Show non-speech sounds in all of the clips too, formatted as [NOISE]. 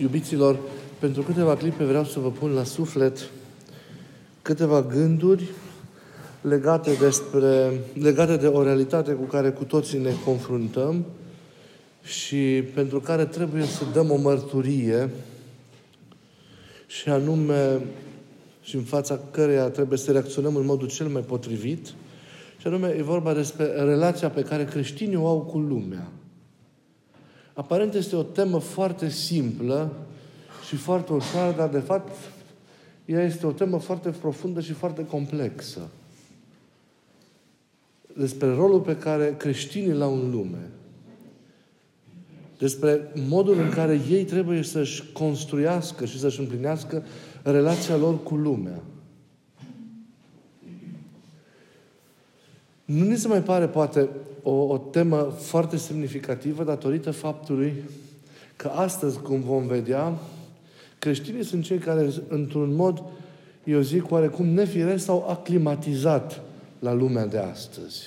Iubiților, pentru câteva clipe vreau să vă pun la suflet câteva gânduri legate, despre, legate de o realitate cu care cu toții ne confruntăm și pentru care trebuie să dăm o mărturie și anume și în fața căreia trebuie să reacționăm în modul cel mai potrivit și anume e vorba despre relația pe care creștinii o au cu lumea. Aparent este o temă foarte simplă și foarte ușoară, dar de fapt ea este o temă foarte profundă și foarte complexă. Despre rolul pe care creștinii l-au în lume. Despre modul în care ei trebuie să-și construiască și să-și împlinească relația lor cu lumea. Nu ni se mai pare, poate, o, o temă foarte semnificativă datorită faptului că astăzi, cum vom vedea, creștinii sunt cei care, într-un mod, eu zic, oarecum nefiresc, s-au aclimatizat la lumea de astăzi.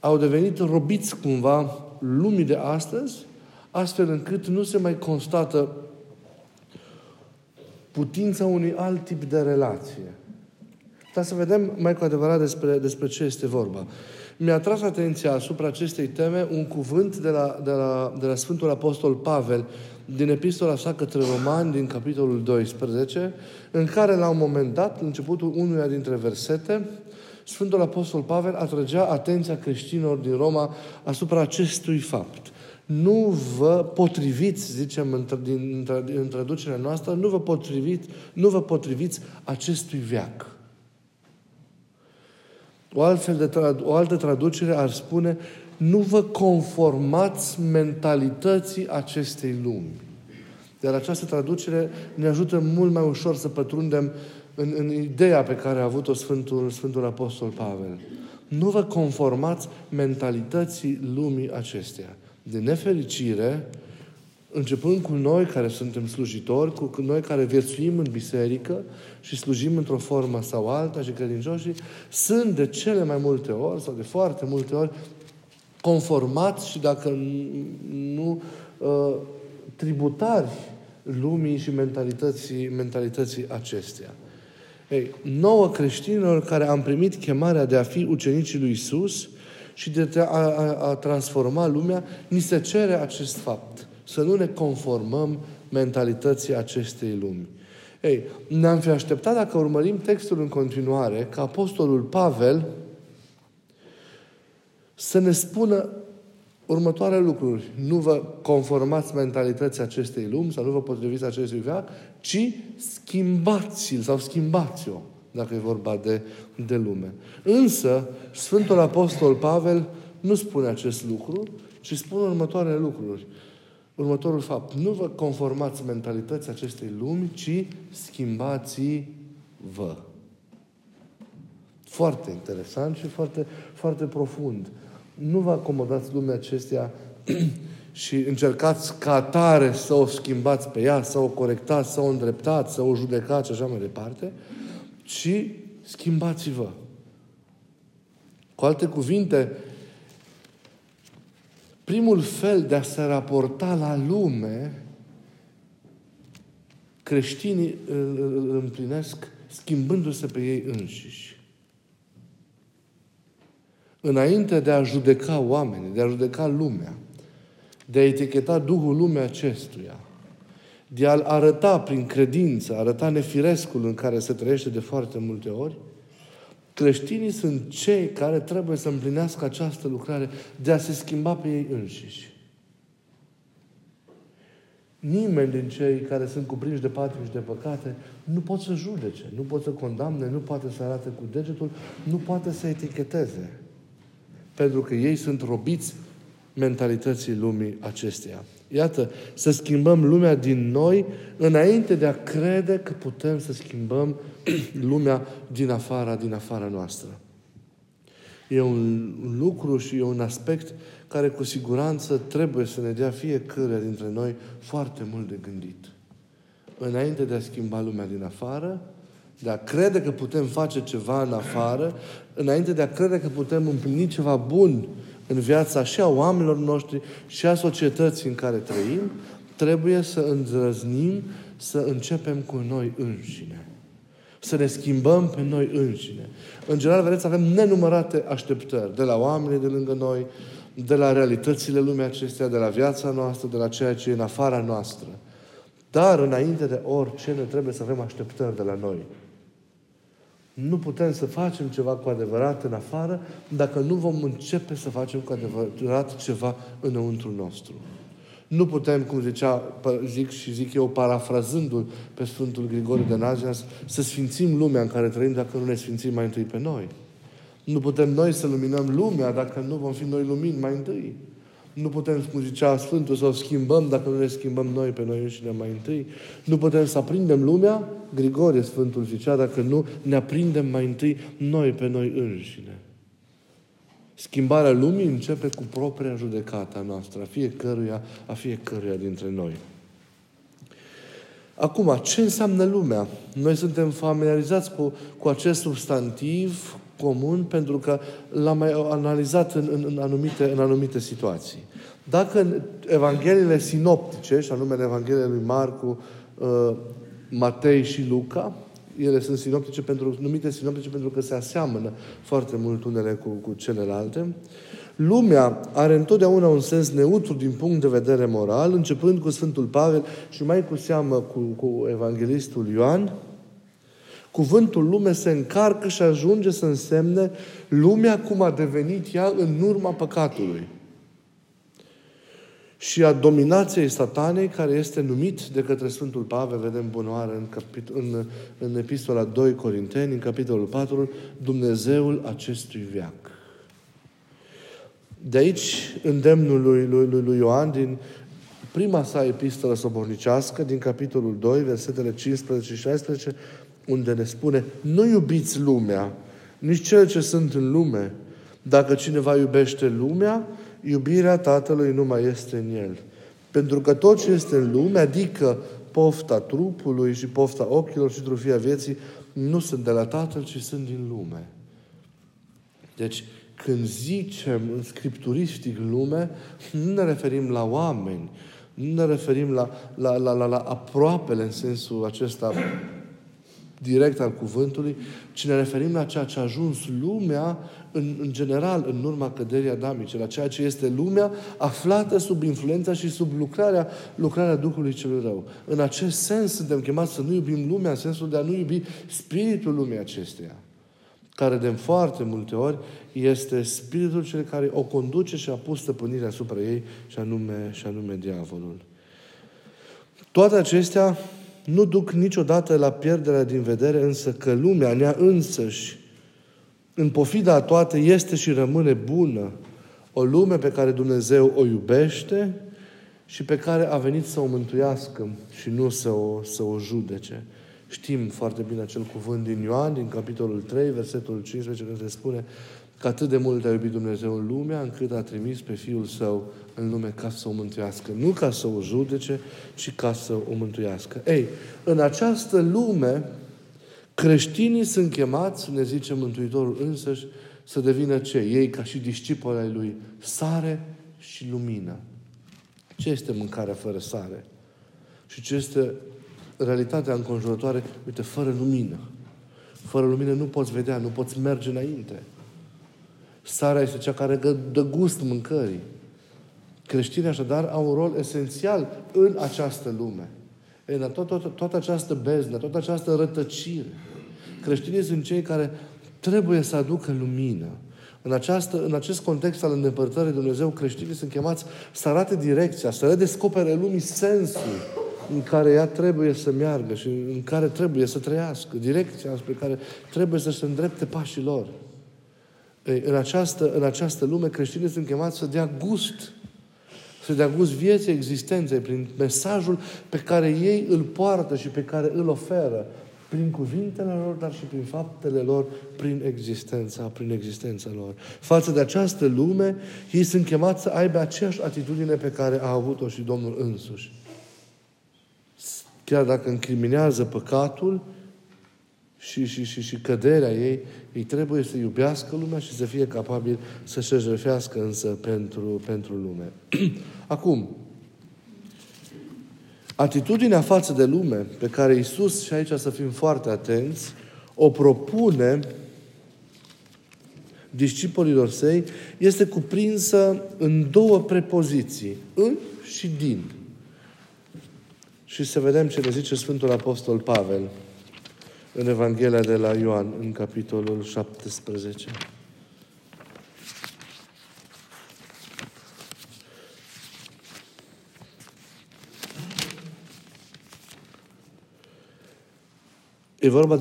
Au devenit robiți cumva lumii de astăzi, astfel încât nu se mai constată putința unui alt tip de relație. Dar să vedem mai cu adevărat despre, despre ce este vorba. Mi-a tras atenția asupra acestei teme un cuvânt de la, de la, de la Sfântul Apostol Pavel din epistola sa către Romani, din capitolul 12, în care la un moment dat, începutul unuia dintre versete, Sfântul Apostol Pavel atrăgea atenția creștinilor din Roma asupra acestui fapt. Nu vă potriviți, zicem din, din traducerea noastră, nu vă potriviți, nu vă potriviți acestui veac. O, altfel de trad- o altă traducere ar spune nu vă conformați mentalității acestei lumi. Iar această traducere ne ajută mult mai ușor să pătrundem în, în ideea pe care a avut-o Sfântul, Sfântul Apostol Pavel. Nu vă conformați mentalității lumii acesteia. De nefericire, începând cu noi care suntem slujitori, cu noi care viețuim în biserică și slujim într-o formă sau alta și credincioșii, sunt de cele mai multe ori sau de foarte multe ori conformați și dacă nu uh, tributari lumii și mentalității, mentalității acesteia. Ei, nouă creștinilor care am primit chemarea de a fi ucenicii lui Isus și de a, a, a transforma lumea, ni se cere acest fapt. Să nu ne conformăm mentalității acestei lumi. Ei, ne-am fi așteptat dacă urmărim textul în continuare, ca Apostolul Pavel să ne spună următoarele lucruri. Nu vă conformați mentalității acestei lumi sau nu vă potriviți acestui veac, ci schimbați-l sau schimbați-o, dacă e vorba de, de lume. Însă, Sfântul Apostol Pavel nu spune acest lucru, ci spune următoarele lucruri. Următorul fapt. Nu vă conformați mentalității acestei lumi, ci schimbați-vă. Foarte interesant și foarte, foarte profund nu vă acomodați lumea acestea [CLEARS THROAT] și încercați ca tare să o schimbați pe ea, să o corectați, să o îndreptați, să o judecați și așa mai departe, ci schimbați-vă. Cu alte cuvinte, primul fel de a se raporta la lume, creștinii îl împlinesc schimbându-se pe ei înșiși. Înainte de a judeca oamenii, de a judeca lumea, de a eticheta Duhul lumea acestuia, de a-l arăta prin credință, arăta nefirescul în care se trăiește de foarte multe ori, creștinii sunt cei care trebuie să împlinească această lucrare de a se schimba pe ei înșiși. Nimeni din cei care sunt cuprinși de patim și de păcate nu pot să judece, nu pot să condamne, nu poate să arate cu degetul, nu poate să eticheteze pentru că ei sunt robiți mentalității lumii acesteia. Iată, să schimbăm lumea din noi înainte de a crede că putem să schimbăm [CLEARS THROAT] lumea din afara, din afara noastră. E un lucru și e un aspect care cu siguranță trebuie să ne dea fiecare dintre noi foarte mult de gândit. Înainte de a schimba lumea din afară, de a crede că putem face ceva în afară, înainte de a crede că putem împlini ceva bun în viața și a oamenilor noștri și a societății în care trăim, trebuie să îndrăznim să începem cu noi înșine. Să ne schimbăm pe noi înșine. În general, vedeți, avem nenumărate așteptări de la oamenii de lângă noi, de la realitățile lumii acestea, de la viața noastră, de la ceea ce e în afara noastră. Dar, înainte de orice, ne trebuie să avem așteptări de la noi. Nu putem să facem ceva cu adevărat în afară dacă nu vom începe să facem cu adevărat ceva înăuntru nostru. Nu putem, cum zicea, zic și zic eu, parafrazându-l pe Sfântul Grigore de Nazianz, să sfințim lumea în care trăim dacă nu ne sfințim mai întâi pe noi. Nu putem noi să luminăm lumea dacă nu vom fi noi lumini mai întâi. Nu putem, cum zicea Sfântul, să o schimbăm dacă nu ne schimbăm noi pe noi înșine mai întâi. Nu putem să aprindem lumea, Grigorie Sfântul zicea, dacă nu ne aprindem mai întâi noi pe noi înșine. Schimbarea lumii începe cu propria judecată noastră, a fiecăruia, a fiecăruia dintre noi. Acum, ce înseamnă lumea? Noi suntem familiarizați cu, cu acest substantiv comun pentru că l-am mai analizat în, în, în, anumite, în anumite situații. Dacă în Evangheliile sinoptice, și anume în Evangheliile lui Marcu, uh, Matei și Luca, ele sunt sinoptice pentru, numite sinoptice pentru că se aseamănă foarte mult unele cu, cu celelalte. Lumea are întotdeauna un sens neutru din punct de vedere moral, începând cu Sfântul Pavel și mai cu seamă cu, cu Evanghelistul Ioan. Cuvântul lume se încarcă și ajunge să însemne lumea cum a devenit ea în urma păcatului și a dominației satanei, care este numit de către Sfântul Pavel, vedem bunoare în, capit- în, în epistola 2 Corinteni, în capitolul 4, Dumnezeul acestui veac. De aici, îndemnul lui, lui, lui, lui Ioan, din prima sa epistolă sobornicească, din capitolul 2, versetele 15 și 16, unde ne spune, nu iubiți lumea, nici cele ce sunt în lume. Dacă cineva iubește lumea, iubirea Tatălui nu mai este în el. Pentru că tot ce este în lume, adică pofta trupului și pofta ochilor și trufia vieții, nu sunt de la Tatăl, ci sunt din lume. Deci, când zicem în scripturistic lume, nu ne referim la oameni, nu ne referim la, la, la, la, la aproapele în sensul acesta direct al cuvântului, ci ne referim la ceea ce a ajuns lumea în, în general în urma căderii adamice, la ceea ce este lumea aflată sub influența și sub lucrarea, lucrarea Duhului celui rău. În acest sens suntem chemați să nu iubim lumea, în sensul de a nu iubi spiritul lumii acesteia, care de foarte multe ori este spiritul cel care o conduce și a pus stăpânirea asupra ei, și anume, și anume diavolul. Toate acestea nu duc niciodată la pierderea din vedere însă că lumea, nea însăși, în pofida a toate, este și rămâne bună. O lume pe care Dumnezeu o iubește și pe care a venit să o mântuiască și nu să o, să o judece. Știm foarte bine acel cuvânt din Ioan, din capitolul 3, versetul 15, când se spune că atât de mult a iubit Dumnezeu în lumea, încât a trimis pe Fiul Său în lume ca să o mântuiască. Nu ca să o judece, ci ca să o mântuiască. Ei, în această lume, creștinii sunt chemați, ne zice Mântuitorul însăși, să devină ce? Ei, ca și discipoli ai Lui, sare și lumină. Ce este mâncarea fără sare? Și ce este realitatea înconjurătoare? Uite, fără lumină. Fără lumină nu poți vedea, nu poți merge înainte. Sarea este cea care dă gust mâncării. Creștinii așadar au un rol esențial în această lume. În tot, tot, toată această beznă, toată această rătăcire. Creștinii sunt cei care trebuie să aducă lumină. În, această, în acest context al îndepărtării Dumnezeu, creștinii sunt chemați să arate direcția, să redescopere lumii sensul în care ea trebuie să meargă și în care trebuie să trăiască, direcția spre care trebuie să se îndrepte pașii lor. Ei, în, această, în această lume, creștinii sunt chemați să dea gust să dea gust vieții existenței prin mesajul pe care ei îl poartă și pe care îl oferă prin cuvintele lor, dar și prin faptele lor, prin existența, prin existența lor. Față de această lume, ei sunt chemați să aibă aceeași atitudine pe care a avut-o și Domnul însuși. Chiar dacă încriminează păcatul și, și, și, și căderea ei, ei trebuie să iubească lumea și să fie capabili să-și jertfească însă pentru, pentru lume. [CLEARS THROAT] Acum, atitudinea față de lume pe care Isus, și aici să fim foarte atenți, o propune discipolilor săi, este cuprinsă în două prepoziții, în și din. Și să vedem ce ne zice Sfântul Apostol Pavel în Evanghelia de la Ioan, în capitolul 17. E vorba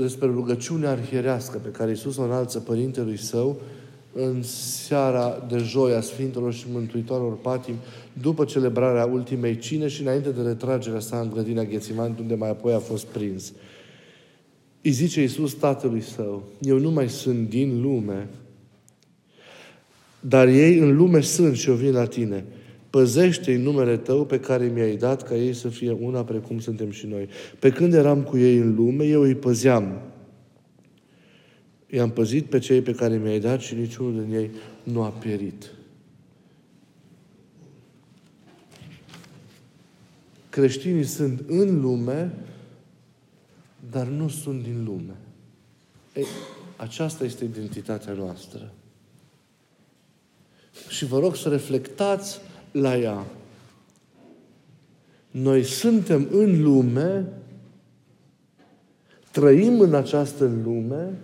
despre rugăciunea arhierească pe care Iisus o înalță Părintelui Său în seara de joi a Sfintelor și Mântuitorilor Patim, după celebrarea ultimei cine și înainte de retragerea sa în grădina Ghețiman, unde mai apoi a fost prins. Îi zice Iisus Tatălui Său, eu nu mai sunt din lume, dar ei în lume sunt și eu vin la tine. Păzește-i numele Tău pe care mi-ai dat ca ei să fie una precum suntem și noi. Pe când eram cu ei în lume, eu îi păzeam. I-am păzit pe cei pe care mi-ai dat și niciunul din ei nu a pierit. Creștinii sunt în lume, dar nu sunt din lume. Ei, aceasta este identitatea noastră. Și vă rog să reflectați la ea. Noi suntem în lume, trăim în această lume,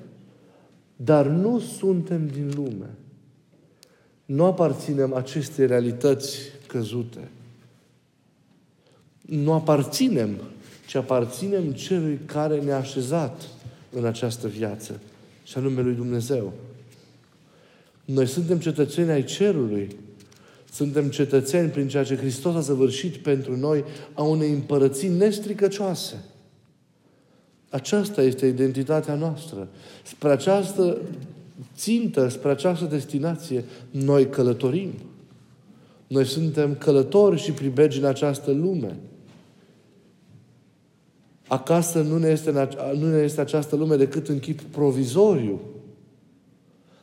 dar nu suntem din lume. Nu aparținem acestei realități căzute. Nu aparținem, ci aparținem celui care ne-a așezat în această viață, și anume lui Dumnezeu. Noi suntem cetățeni ai cerului, suntem cetățeni prin ceea ce Hristos a săvârșit pentru noi a unei împărății nestricăcioase. Aceasta este identitatea noastră. Spre această țintă, spre această destinație, noi călătorim. Noi suntem călători și pribegi în această lume. Acasă nu ne, este, nu ne este această lume decât în chip provizoriu.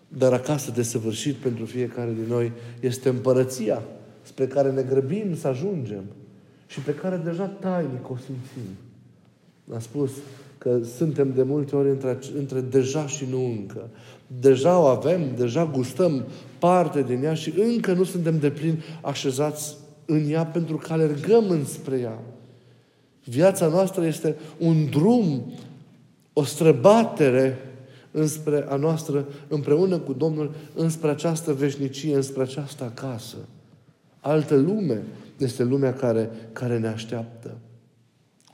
Dar acasă de săvârșit pentru fiecare din noi este împărăția spre care ne grăbim să ajungem și pe care deja tainic o simțim. A spus că suntem de multe ori între, între deja și nu încă. Deja o avem, deja gustăm parte din ea și încă nu suntem de plin așezați în ea pentru că alergăm înspre ea. Viața noastră este un drum, o străbatere înspre a noastră, împreună cu Domnul, înspre această veșnicie, înspre această acasă. Altă lume este lumea care, care ne așteaptă.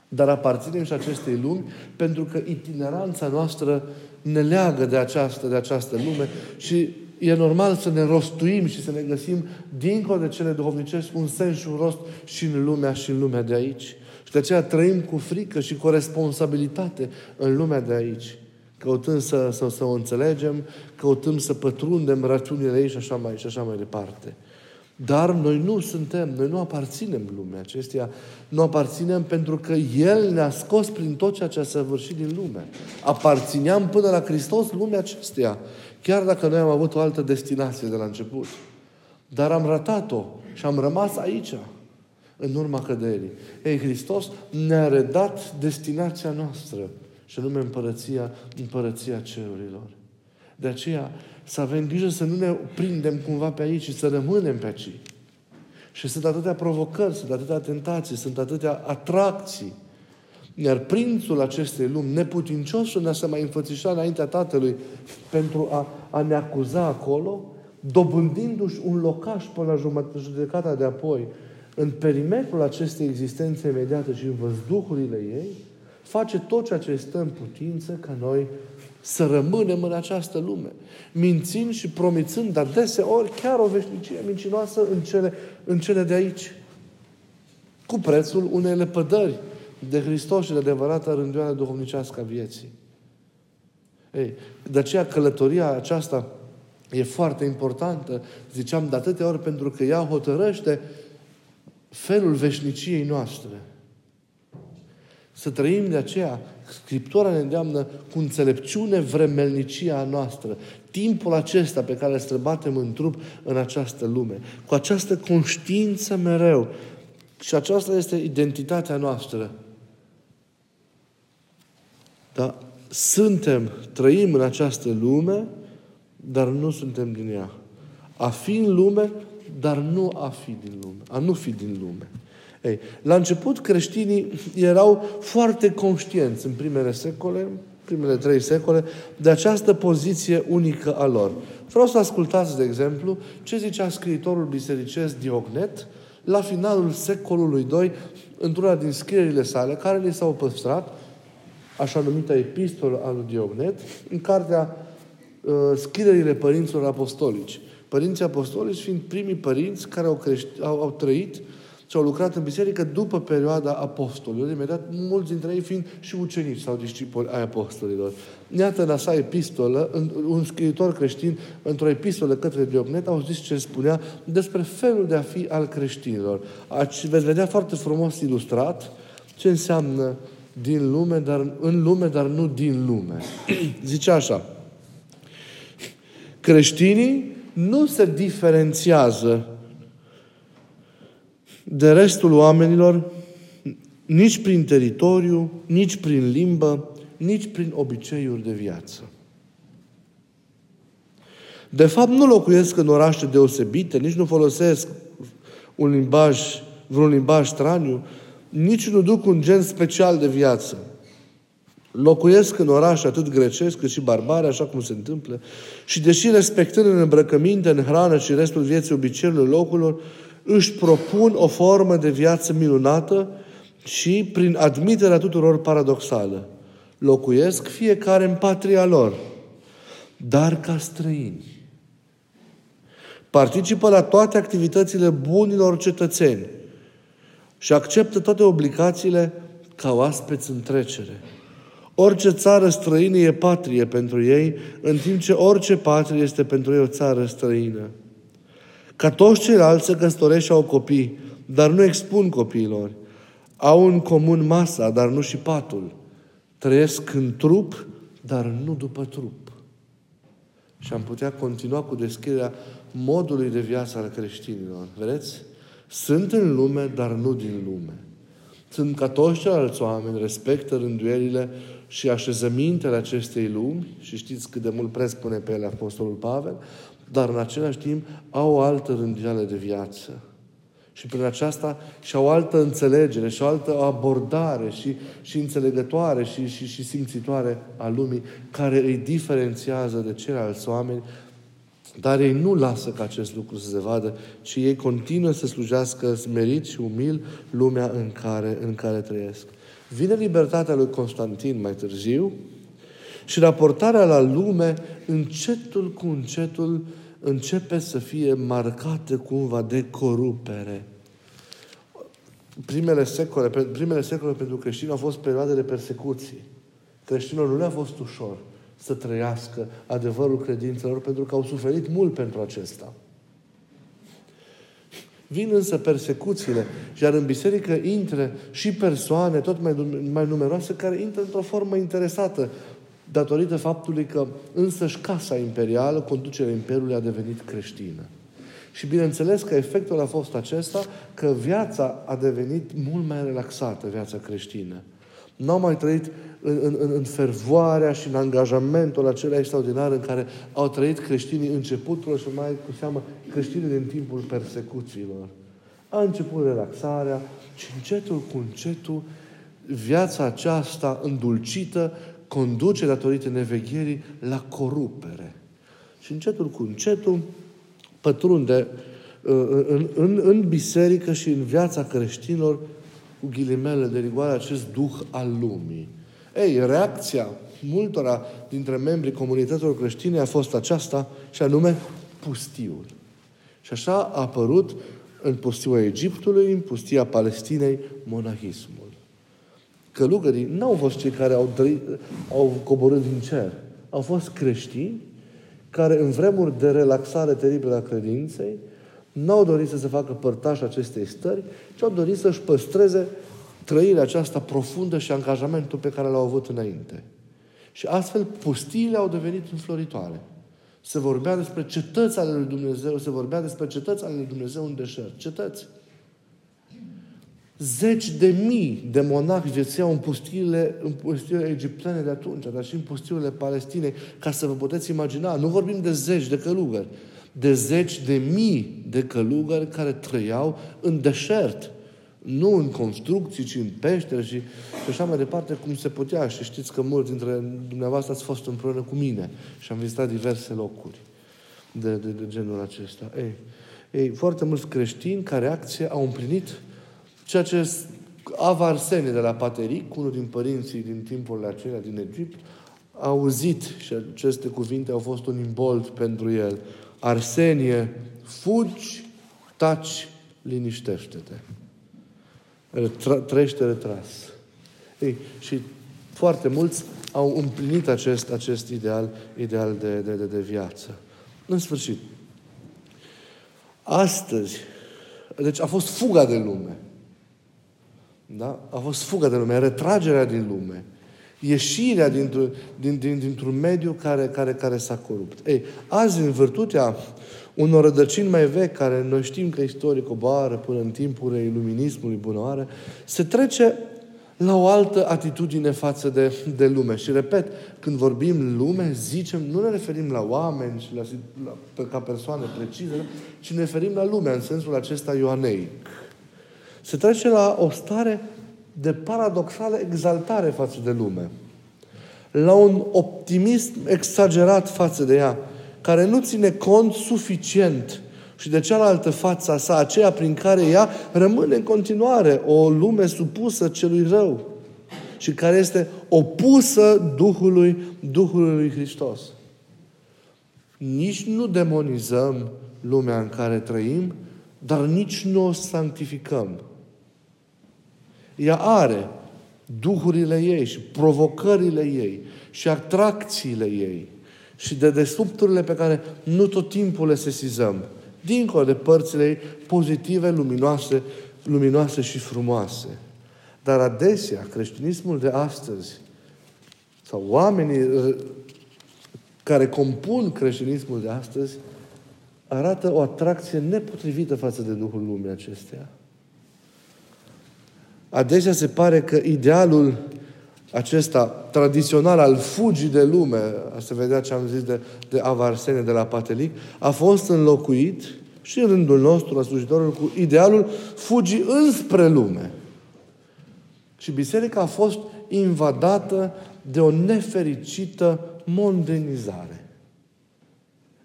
Dar aparținem și acestei lumi pentru că itineranța noastră ne leagă de această, de această lume și e normal să ne rostuim și să ne găsim dincolo de cele duhovnicești un sens și un rost și în lumea și în lumea de aici. Și de aceea trăim cu frică și cu responsabilitate în lumea de aici căutând să, să, să o înțelegem, căutând să pătrundem rațiunile ei și așa mai, și așa mai departe. Dar noi nu suntem, noi nu aparținem lumea acesteia, nu aparținem pentru că El ne-a scos prin tot ceea ce a săvârșit din lume. Aparțineam până la Hristos lumea acesteia, chiar dacă noi am avut o altă destinație de la început. Dar am ratat-o și am rămas aici, în urma căderii. Ei, Hristos ne-a redat destinația noastră și anume împărăția, împărăția cerurilor. De aceea, să avem grijă să nu ne prindem cumva pe aici, ci să rămânem pe aici. Și sunt atâtea provocări, sunt atâtea tentații, sunt atâtea atracții. Iar prințul acestei lumi, neputinciosul, ne-a să mai înfățișa înaintea Tatălui pentru a, a ne acuza acolo, dobândindu-și un locaș până la judecata de apoi, în perimetrul acestei existențe imediate și în văzduhurile ei, face tot ceea ce stă în putință ca noi să rămânem în această lume. Mințind și promițând, dar deseori chiar o veșnicie mincinoasă în cele, în cele de aici. Cu prețul unei lepădări de Hristos și de adevărată rânduială duhovnicească a vieții. Ei, de aceea călătoria aceasta e foarte importantă, ziceam de atâtea ori, pentru că ea hotărăște felul veșniciei noastre. Să trăim de aceea. Scriptura ne îndeamnă cu înțelepciune vremelnicia noastră. Timpul acesta pe care îl străbatem în trup în această lume. Cu această conștiință mereu. Și aceasta este identitatea noastră. Dar suntem, trăim în această lume, dar nu suntem din ea. A fi în lume, dar nu a fi din lume. A nu fi din lume. Ei, la început creștinii erau foarte conștienți în primele secole, primele trei secole, de această poziție unică a lor. Vreau să ascultați, de exemplu, ce zicea scriitorul bisericesc Diognet la finalul secolului II, într-una din scrierile sale, care li s-au păstrat, așa numită epistolă a lui Diognet, în cartea uh, Scrierile Părinților Apostolici. Părinții apostolici fiind primii părinți care au, crești, au, au trăit și au lucrat în biserică după perioada apostolilor, imediat mulți dintre ei fiind și ucenici sau discipoli ai apostolilor. Iată în sa epistolă, un scriitor creștin, într-o epistolă către Diognet, au zis ce spunea despre felul de a fi al creștinilor. Aici veți vedea foarte frumos ilustrat ce înseamnă din lume, dar, în lume, dar nu din lume. [CLEARS THROAT] Zice așa, creștinii nu se diferențiază de restul oamenilor nici prin teritoriu, nici prin limbă, nici prin obiceiuri de viață. De fapt, nu locuiesc în orașe deosebite, nici nu folosesc un limbaj, vreun limbaj straniu, nici nu duc un gen special de viață. Locuiesc în orașe atât grecesc cât și barbare, așa cum se întâmplă, și deși respectând în îmbrăcăminte, în hrană și restul vieții obiceiurilor locurilor, își propun o formă de viață minunată și prin admiterea tuturor paradoxală. Locuiesc fiecare în patria lor, dar ca străini. Participă la toate activitățile bunilor cetățeni și acceptă toate obligațiile ca oaspeți în trecere. Orice țară străină e patrie pentru ei, în timp ce orice patrie este pentru ei o țară străină. Ca toți ceilalți se căsătoresc și au copii, dar nu expun copiilor. Au în comun masa, dar nu și patul. Trăiesc în trup, dar nu după trup. Și am putea continua cu descrierea modului de viață al creștinilor. Vedeți? Sunt în lume, dar nu din lume. Sunt ca toți ceilalți oameni, respectă rânduielile și așezămintele acestei lumi, și știți cât de mult preț pune pe ele Apostolul Pavel, dar în același timp au o altă rânduială de viață. Și prin aceasta și au o altă înțelegere, și o altă abordare și, și înțelegătoare și, și, și simțitoare a lumii, care îi diferențiază de ceilalți oameni, dar ei nu lasă ca acest lucru să se vadă, ci ei continuă să slujească smerit și umil lumea în care, în care trăiesc. Vine libertatea lui Constantin mai târziu și raportarea la lume încetul cu încetul începe să fie marcată cumva de corupere. Primele secole, primele secole pentru creștini au fost perioade de persecuții. Creștinilor nu le-a fost ușor să trăiască adevărul credințelor pentru că au suferit mult pentru acesta. Vin însă persecuțiile, iar în biserică intră și persoane tot mai, mai numeroase care intră într-o formă interesată, datorită faptului că însăși Casa Imperială, conducerea Imperiului, a devenit creștină. Și bineînțeles că efectul a fost acesta că viața a devenit mult mai relaxată, viața creștină. Nu au mai trăit în, în, în fervoarea și în angajamentul acela extraordinar în care au trăit creștinii începutul și mai cu seamă creștinii din timpul persecuțiilor. A început relaxarea și încetul cu încetul viața aceasta îndulcită conduce datorită nevegherii la corupere. Și încetul cu încetul pătrunde uh, în, în, în biserică și în viața creștinilor cu ghilimele de rigoare acest duh al lumii. Ei, reacția multora dintre membrii comunităților creștine a fost aceasta, și anume pustiul. Și așa a apărut în pustia Egiptului, în pustia Palestinei, monahismul. Călugării nu au fost cei care au, trăit, au coborât din cer. Au fost creștini care în vremuri de relaxare teribilă a credinței nu au dorit să se facă părtași acestei stări, ci au dorit să-și păstreze trăirea aceasta profundă și angajamentul pe care l-au avut înainte. Și astfel pustiile au devenit înfloritoare. Se vorbea despre cetăți ale lui Dumnezeu, se vorbea despre cetăți ale lui Dumnezeu în deșert. Cetăți. Zeci de mii de monaci viețeau în pustiile, în pustiile egiptene de atunci, dar și în pustiile Palestinei, ca să vă puteți imagina. Nu vorbim de zeci de călugări, de zeci de mii de călugări care trăiau în deșert. Nu în construcții, ci în peștere și, și așa mai departe, cum se putea. Și știți că mulți dintre dumneavoastră ați fost împreună cu mine și am vizitat diverse locuri de, de, de genul acesta. Ei, ei, foarte mulți creștini ca reacție au împlinit ceea ce Ava Arsenie de la Pateric, unul din părinții din timpurile acelea din Egipt, a auzit și aceste cuvinte au fost un imbold pentru el. Arsenie, fugi, taci, liniștește-te. Trăiește retras. Ei, și foarte mulți au împlinit acest, acest ideal, ideal de, de, de, de viață. În sfârșit, astăzi, deci a fost fuga de lume. Da? A fost fuga de lume, retragerea din lume, ieșirea dintr-un, din, din, dintr-un mediu care, care, care s-a corupt. Ei, azi, în virtutea unor rădăcini mai vechi, care noi știm că istoric oboară până în timpurile iluminismului bunoare, se trece la o altă atitudine față de, de lume. Și repet, când vorbim lume, zicem, nu ne referim la oameni și la, la, ca persoane precise, ci ne referim la lume, în sensul acesta ioaneic se trece la o stare de paradoxală exaltare față de lume. La un optimism exagerat față de ea, care nu ține cont suficient și de cealaltă fața sa, aceea prin care ea rămâne în continuare o lume supusă celui rău și care este opusă Duhului, Duhului lui Hristos. Nici nu demonizăm lumea în care trăim, dar nici nu o sanctificăm. Ea are duhurile ei și provocările ei și atracțiile ei și de desubturile pe care nu tot timpul le sesizăm, dincolo de părțile ei pozitive, luminoase, luminoase și frumoase. Dar adesea, creștinismul de astăzi sau oamenii uh, care compun creștinismul de astăzi arată o atracție nepotrivită față de Duhul lumii acesteia. Adesea se pare că idealul acesta tradițional al fugii de lume, să vedea ce am zis de, de Avarsene de la Patelic, a fost înlocuit și în rândul nostru, a slujitorul, cu idealul fugii înspre lume. Și biserica a fost invadată de o nefericită mondenizare.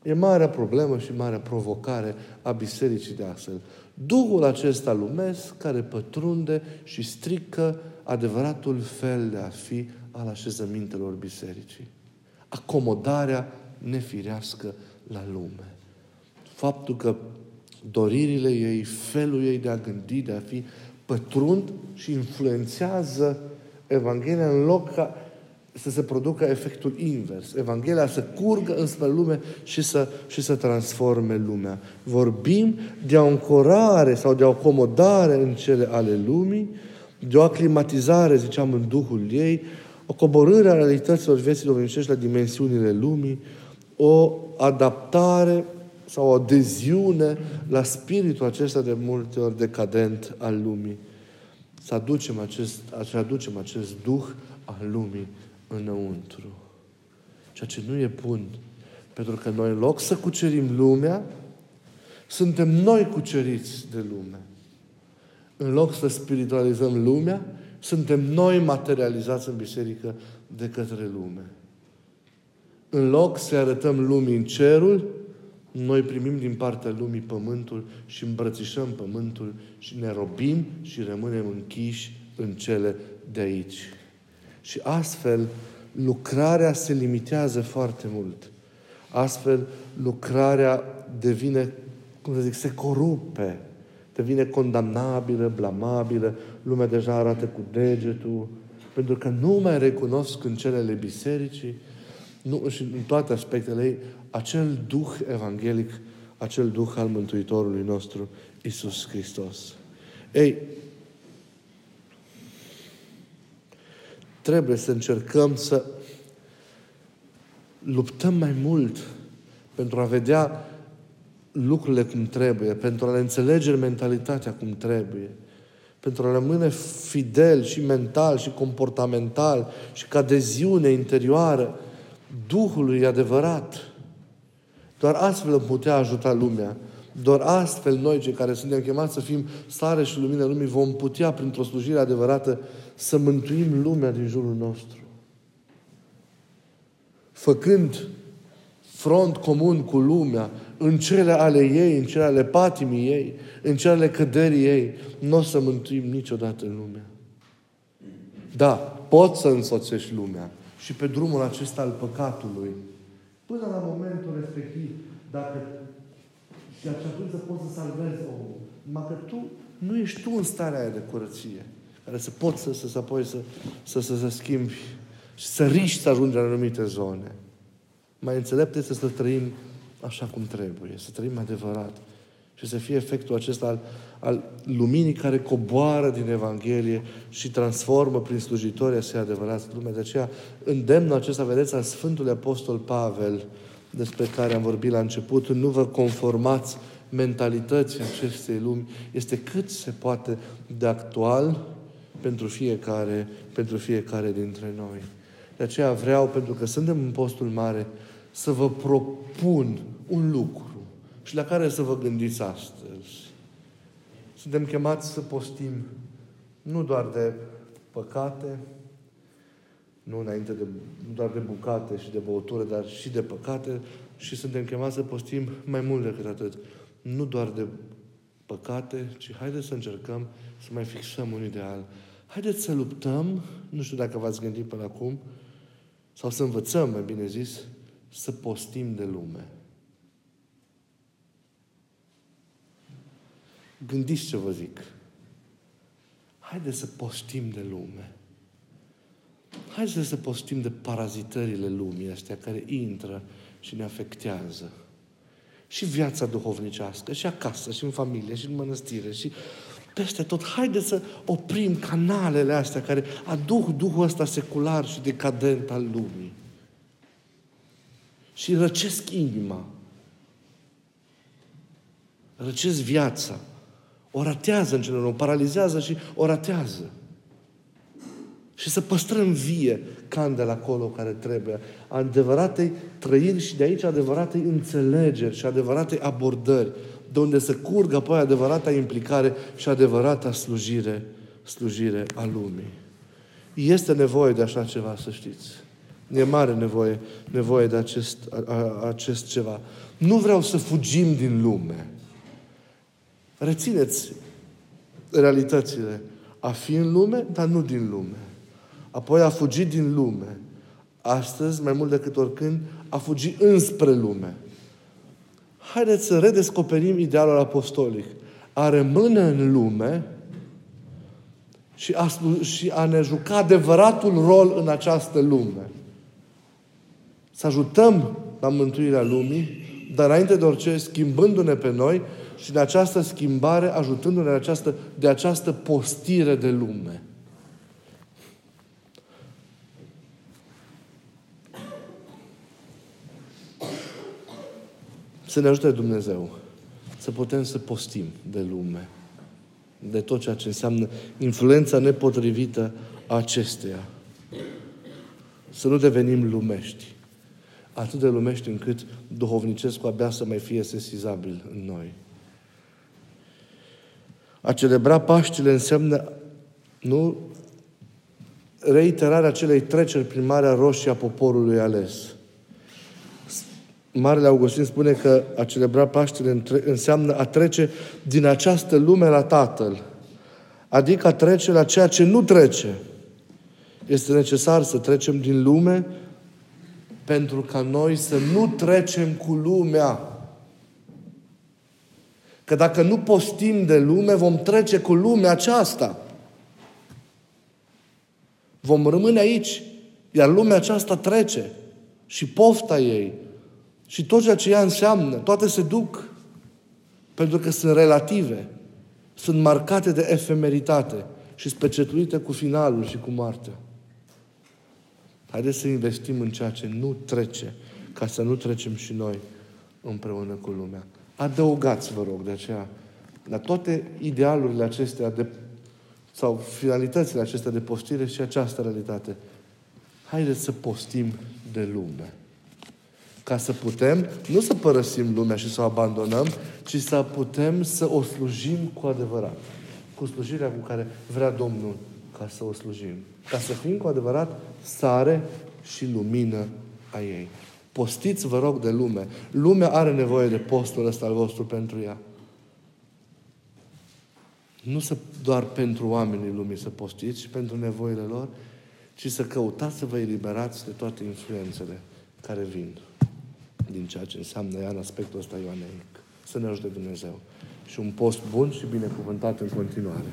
E marea problemă și marea provocare a bisericii de astăzi. Duhul acesta lumesc care pătrunde și strică adevăratul fel de a fi al așezămintelor bisericii. Acomodarea nefirească la lume. Faptul că doririle ei, felul ei de a gândi, de a fi, pătrund și influențează Evanghelia în loc ca să se producă efectul invers. Evanghelia să curgă înspre lume și să, și să transforme lumea. Vorbim de o încorare sau de o acomodare în cele ale lumii, de o aclimatizare, ziceam, în Duhul ei, o coborâre a realităților vieții domnicești la dimensiunile lumii, o adaptare sau o adeziune la spiritul acesta de multe ori decadent al lumii. Să aducem acest, să aducem acest duh al lumii înăuntru. Ceea ce nu e bun. Pentru că noi, în loc să cucerim lumea, suntem noi cuceriți de lume. În loc să spiritualizăm lumea, suntem noi materializați în biserică de către lume. În loc să arătăm lumii în cerul, noi primim din partea lumii pământul și îmbrățișăm pământul și ne robim și rămânem închiși în cele de aici. Și astfel, lucrarea se limitează foarte mult. Astfel, lucrarea devine, cum să zic, se corupe, devine condamnabilă, blamabilă, lumea deja arată cu degetul, pentru că nu mai recunosc în celele bisericii, nu, și în toate aspectele ei, acel duh evanghelic, acel duh al Mântuitorului nostru, Isus Hristos. Ei, trebuie să încercăm să luptăm mai mult pentru a vedea lucrurile cum trebuie, pentru a le înțelege mentalitatea cum trebuie, pentru a rămâne fidel și mental și comportamental și ca deziune interioară Duhului adevărat. Doar astfel îmi putea ajuta lumea. Doar astfel noi, cei care suntem chemați să fim stare și lumină lumii, vom putea, printr-o slujire adevărată, să mântuim lumea din jurul nostru. Făcând front comun cu lumea, în cele ale ei, în cele ale patimii ei, în cele ale căderii ei, nu o să mântuim niciodată în lumea. Da, poți să însoțești lumea și pe drumul acesta al păcatului, până la momentul respectiv, dacă și atunci să poți să salvezi omul. Numai că tu nu ești tu în starea aia de curăție, care să poți să, să, să, apoi să, să, să, să schimbi și să riști să ajungi în anumite zone. Mai înțelept este să trăim așa cum trebuie, să trăim adevărat și să fie efectul acesta al, al luminii care coboară din Evanghelie și transformă prin slujitorii să adevărați lumea. De aceea, îndemnul acesta, vedeți, al Sfântului Apostol Pavel, despre care am vorbit la început, nu vă conformați mentalității acestei lumi, este cât se poate de actual pentru fiecare, pentru fiecare dintre noi. De aceea vreau, pentru că suntem în postul mare, să vă propun un lucru și la care să vă gândiți astăzi. Suntem chemați să postim nu doar de păcate, nu înainte de, nu doar de bucate și de băutură, dar și de păcate și suntem chemați să postim mai mult decât atât. Nu doar de păcate, ci haideți să încercăm să mai fixăm un ideal. Haideți să luptăm, nu știu dacă v-ați gândit până acum, sau să învățăm, mai bine zis, să postim de lume. Gândiți ce vă zic. Haideți să postim de lume. Haideți să postim de parazitările lumii astea care intră și ne afectează. Și viața duhovnicească, și acasă, și în familie, și în mănăstire, și peste tot. Haideți să oprim canalele astea care aduc Duhul ăsta secular și decadent al lumii. Și răcesc inima. Răcesc viața. O ratează în general, o paralizează și o ratează. Și să păstrăm vie candela acolo care trebuie. Adevăratei trăiri și de aici adevăratei înțelegeri și adevăratei abordări. De unde să curgă apoi adevărata implicare și adevărata slujire, slujire a lumii. Este nevoie de așa ceva, să știți. E mare nevoie, nevoie de acest, a, a, acest ceva. Nu vreau să fugim din lume. Rețineți realitățile. A fi în lume, dar nu din lume. Apoi a fugi din lume. Astăzi, mai mult decât oricând, a fugi înspre lume. Haideți să redescoperim idealul apostolic. A rămâne în lume și a, și a ne juca adevăratul rol în această lume. Să ajutăm la mântuirea lumii, dar înainte de orice, schimbându-ne pe noi și de această schimbare, ajutându-ne de această, de această postire de lume. Să ne ajute Dumnezeu să putem să postim de lume, de tot ceea ce înseamnă influența nepotrivită a acesteia. Să nu devenim lumești. Atât de lumești încât duhovnicescul abia să mai fie sesizabil în noi. A celebra Paștile înseamnă nu reiterarea acelei treceri prin Marea Roșie a poporului ales. Marele Augustin spune că a celebra Paștile înseamnă a trece din această lume la Tatăl. Adică a trece la ceea ce nu trece. Este necesar să trecem din lume pentru ca noi să nu trecem cu lumea. Că dacă nu postim de lume, vom trece cu lumea aceasta. Vom rămâne aici, iar lumea aceasta trece. Și pofta ei, și tot ceea ce ea înseamnă, toate se duc. Pentru că sunt relative. Sunt marcate de efemeritate și specetuite cu finalul și cu moartea. Haideți să investim în ceea ce nu trece, ca să nu trecem și noi împreună cu lumea. Adăugați, vă rog, de aceea, la toate idealurile acestea de, sau finalitățile acestea de postire și această realitate. Haideți să postim de lume. Ca să putem, nu să părăsim lumea și să o abandonăm, ci să putem să o slujim cu adevărat. Cu slujirea cu care vrea Domnul ca să o slujim. Ca să fim cu adevărat sare și lumină a ei. Postiți, vă rog, de lume. Lumea are nevoie de postul ăsta al vostru pentru ea. Nu să doar pentru oamenii lumii să postiți, ci pentru nevoile lor, ci să căutați să vă eliberați de toate influențele care vin din ceea ce înseamnă ea în aspectul ăsta ioaneic. Să ne ajute Dumnezeu. Și un post bun și binecuvântat în continuare.